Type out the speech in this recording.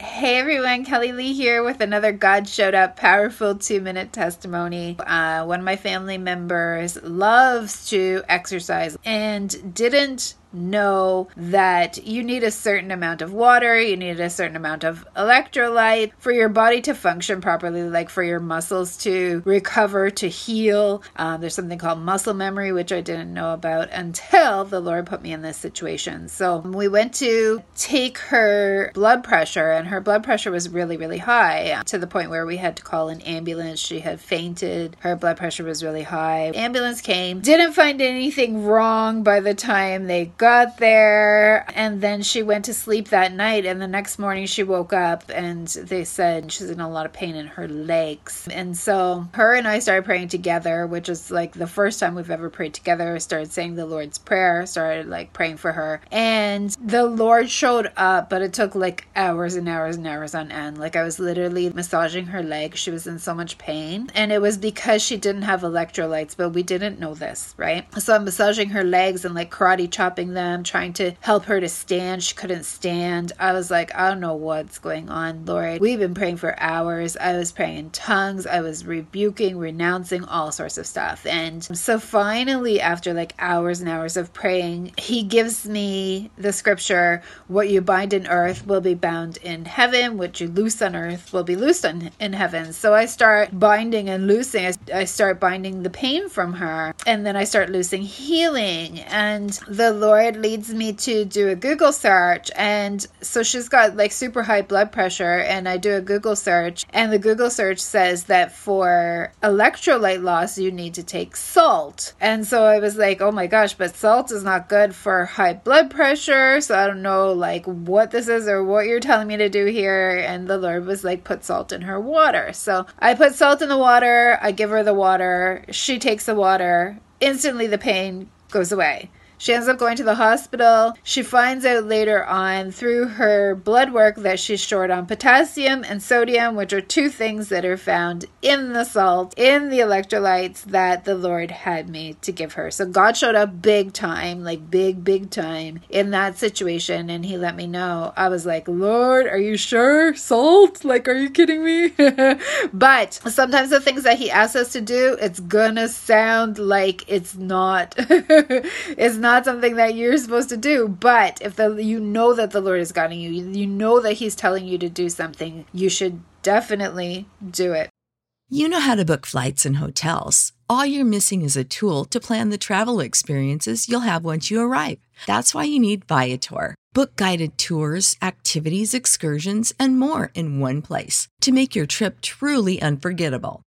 Hey everyone, Kelly Lee here with another God Showed Up powerful two minute testimony. Uh, one of my family members loves to exercise and didn't know that you need a certain amount of water, you need a certain amount of electrolyte for your body to function properly, like for your muscles to recover, to heal. Um, there's something called muscle memory, which I didn't know about until the Lord put me in this situation. So we went to take her blood pressure, and her blood pressure was really, really high to the point where we had to call an ambulance. She had fainted, her blood pressure was really high. Ambulance came, didn't find anything wrong by the time they got there and then she went to sleep that night and the next morning she woke up and they said she's in a lot of pain in her legs. And so her and i started praying together which is like the first time we've ever prayed together. Started saying the lord's prayer started like praying for her. And the lord showed up but it took like hours and hours and hours on end. Like i was literally massaging her leg. She was in so much pain. And it was because she didn't have electrolytes but we didn't know this right? So i'm massaging her legs and like karate chopping them, trying to help her to stand. She couldn't stand. I was like, I don't know what's going on, Lord. We've been praying for hours. I was praying in tongues. I was rebuking, renouncing all sorts of stuff. And so finally, after like hours and hours of praying, he gives me the scripture what you bind in earth will be bound in heaven, what you loose on earth will be loosed on, in heaven. So I start binding and loosing. I, I start binding the pain from her, and then I start loosing healing. And the Lord leads me to do a Google search. And so she's got like super high blood pressure, and I do a Google search, and the Google search says that for electrolyte loss, you need to take salt. And so I was like, oh my gosh, but salt is not good for high blood pressure. So I don't know like what this is or what you're telling me to do here. And the Lord was like, put salt in her water. So I put salt in the water, I give her the water, she takes the water, instantly the pain goes away. She ends up going to the hospital. She finds out later on through her blood work that she's short on potassium and sodium, which are two things that are found in the salt, in the electrolytes that the Lord had me to give her. So God showed up big time, like big, big time in that situation. And He let me know. I was like, Lord, are you sure? Salt? Like, are you kidding me? but sometimes the things that He asks us to do, it's gonna sound like it's not. it's not not something that you're supposed to do. But if the you know that the Lord is guiding you, you know that He's telling you to do something, you should definitely do it. You know how to book flights and hotels. All you're missing is a tool to plan the travel experiences you'll have once you arrive. That's why you need Viator. Book guided tours, activities, excursions, and more in one place to make your trip truly unforgettable.